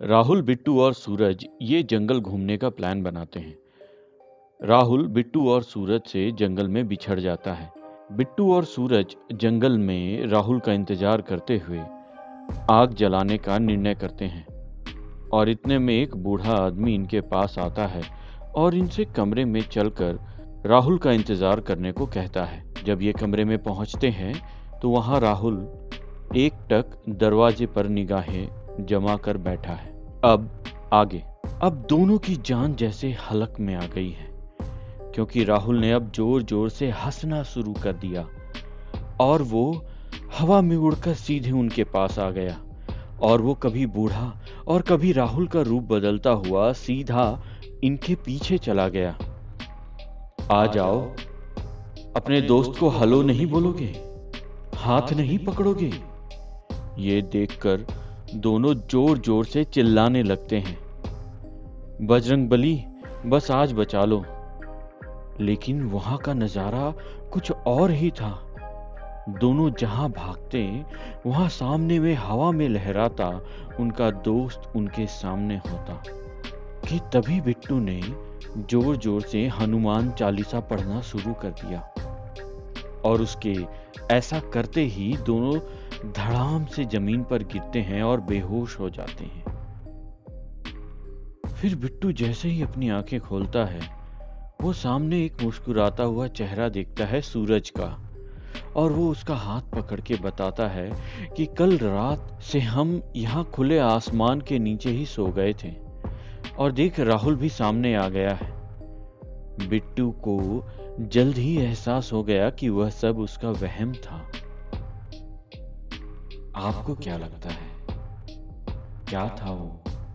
राहुल, बिट्टू और सूरज ये जंगल घूमने का प्लान बनाते हैं। राहुल, बिट्टू और सूरज से जंगल में बिछड़ जाता है। बिट्टू और सूरज जंगल में राहुल का इंतज़ार करते हुए आग जलाने का निर्णय करते हैं और इतने में एक बूढ़ा आदमी इनके पास आता है और इनसे कमरे में चलकर राहुल का इंतज़ार करने को कहता है। जब ये कमरे में पहुँचते हैं तो वहाँ राहुल एक टक दरवाजे पर निगाहें जमा कर बैठा है। अब आगे। अब दोनों की जान जैसे हलक में आ गई है, क्योंकि राहुल ने अब ज़ोर ज़ोर से हंसना शुरू कर दिया और वो हवा में उड़कर सीधे उनके पास आ गया और वो कभी बूढ़ा और कभी राहुल का रूप बदलता हुआ सीधा इनके पीछे चला गया। आ जाओ। अपने दोस्त को हलो नहीं बोलोगे? हाथ नहीं पकड़ोगे? ये देखकर दोनों ज़ोर ज़ोर से चिल्लाने लगते हैं। बजरंग बली, बस आज बचा लो। लेकिन वहाँ का नज़ारा कुछ और ही था। दोनों जहाँ भागते, वहाँ सामने में हवा में लहराता, उनका दोस्त उनके सामने होता। कि तभी बिट्टू ने ज़ोर ज़ोर से हनुमान चालीसा पढ़ना शुरू कर दिया। और उसके ऐसा करते ही दोनों धड़ाम से ज़मीन पर गिरते हैं और बेहोश हो जाते हैं। फिर बिट्टू जैसे ही अपनी आँखें खोलता है, वो सामने एक मुस्कुराता हुआ चेहरा देखता है सूरज का, और वो उसका हाथ पकड़ के बताता है कि कल रात से हम यहाँ खुले आसमान के नीचे ही सो गए थे, और देख राहुल भी सामने आ गया है। बिट्टू को जल्द ही एहसास हो गया कि वह सब उसका वहम था। आपको क्या लगता है? क्या था वो?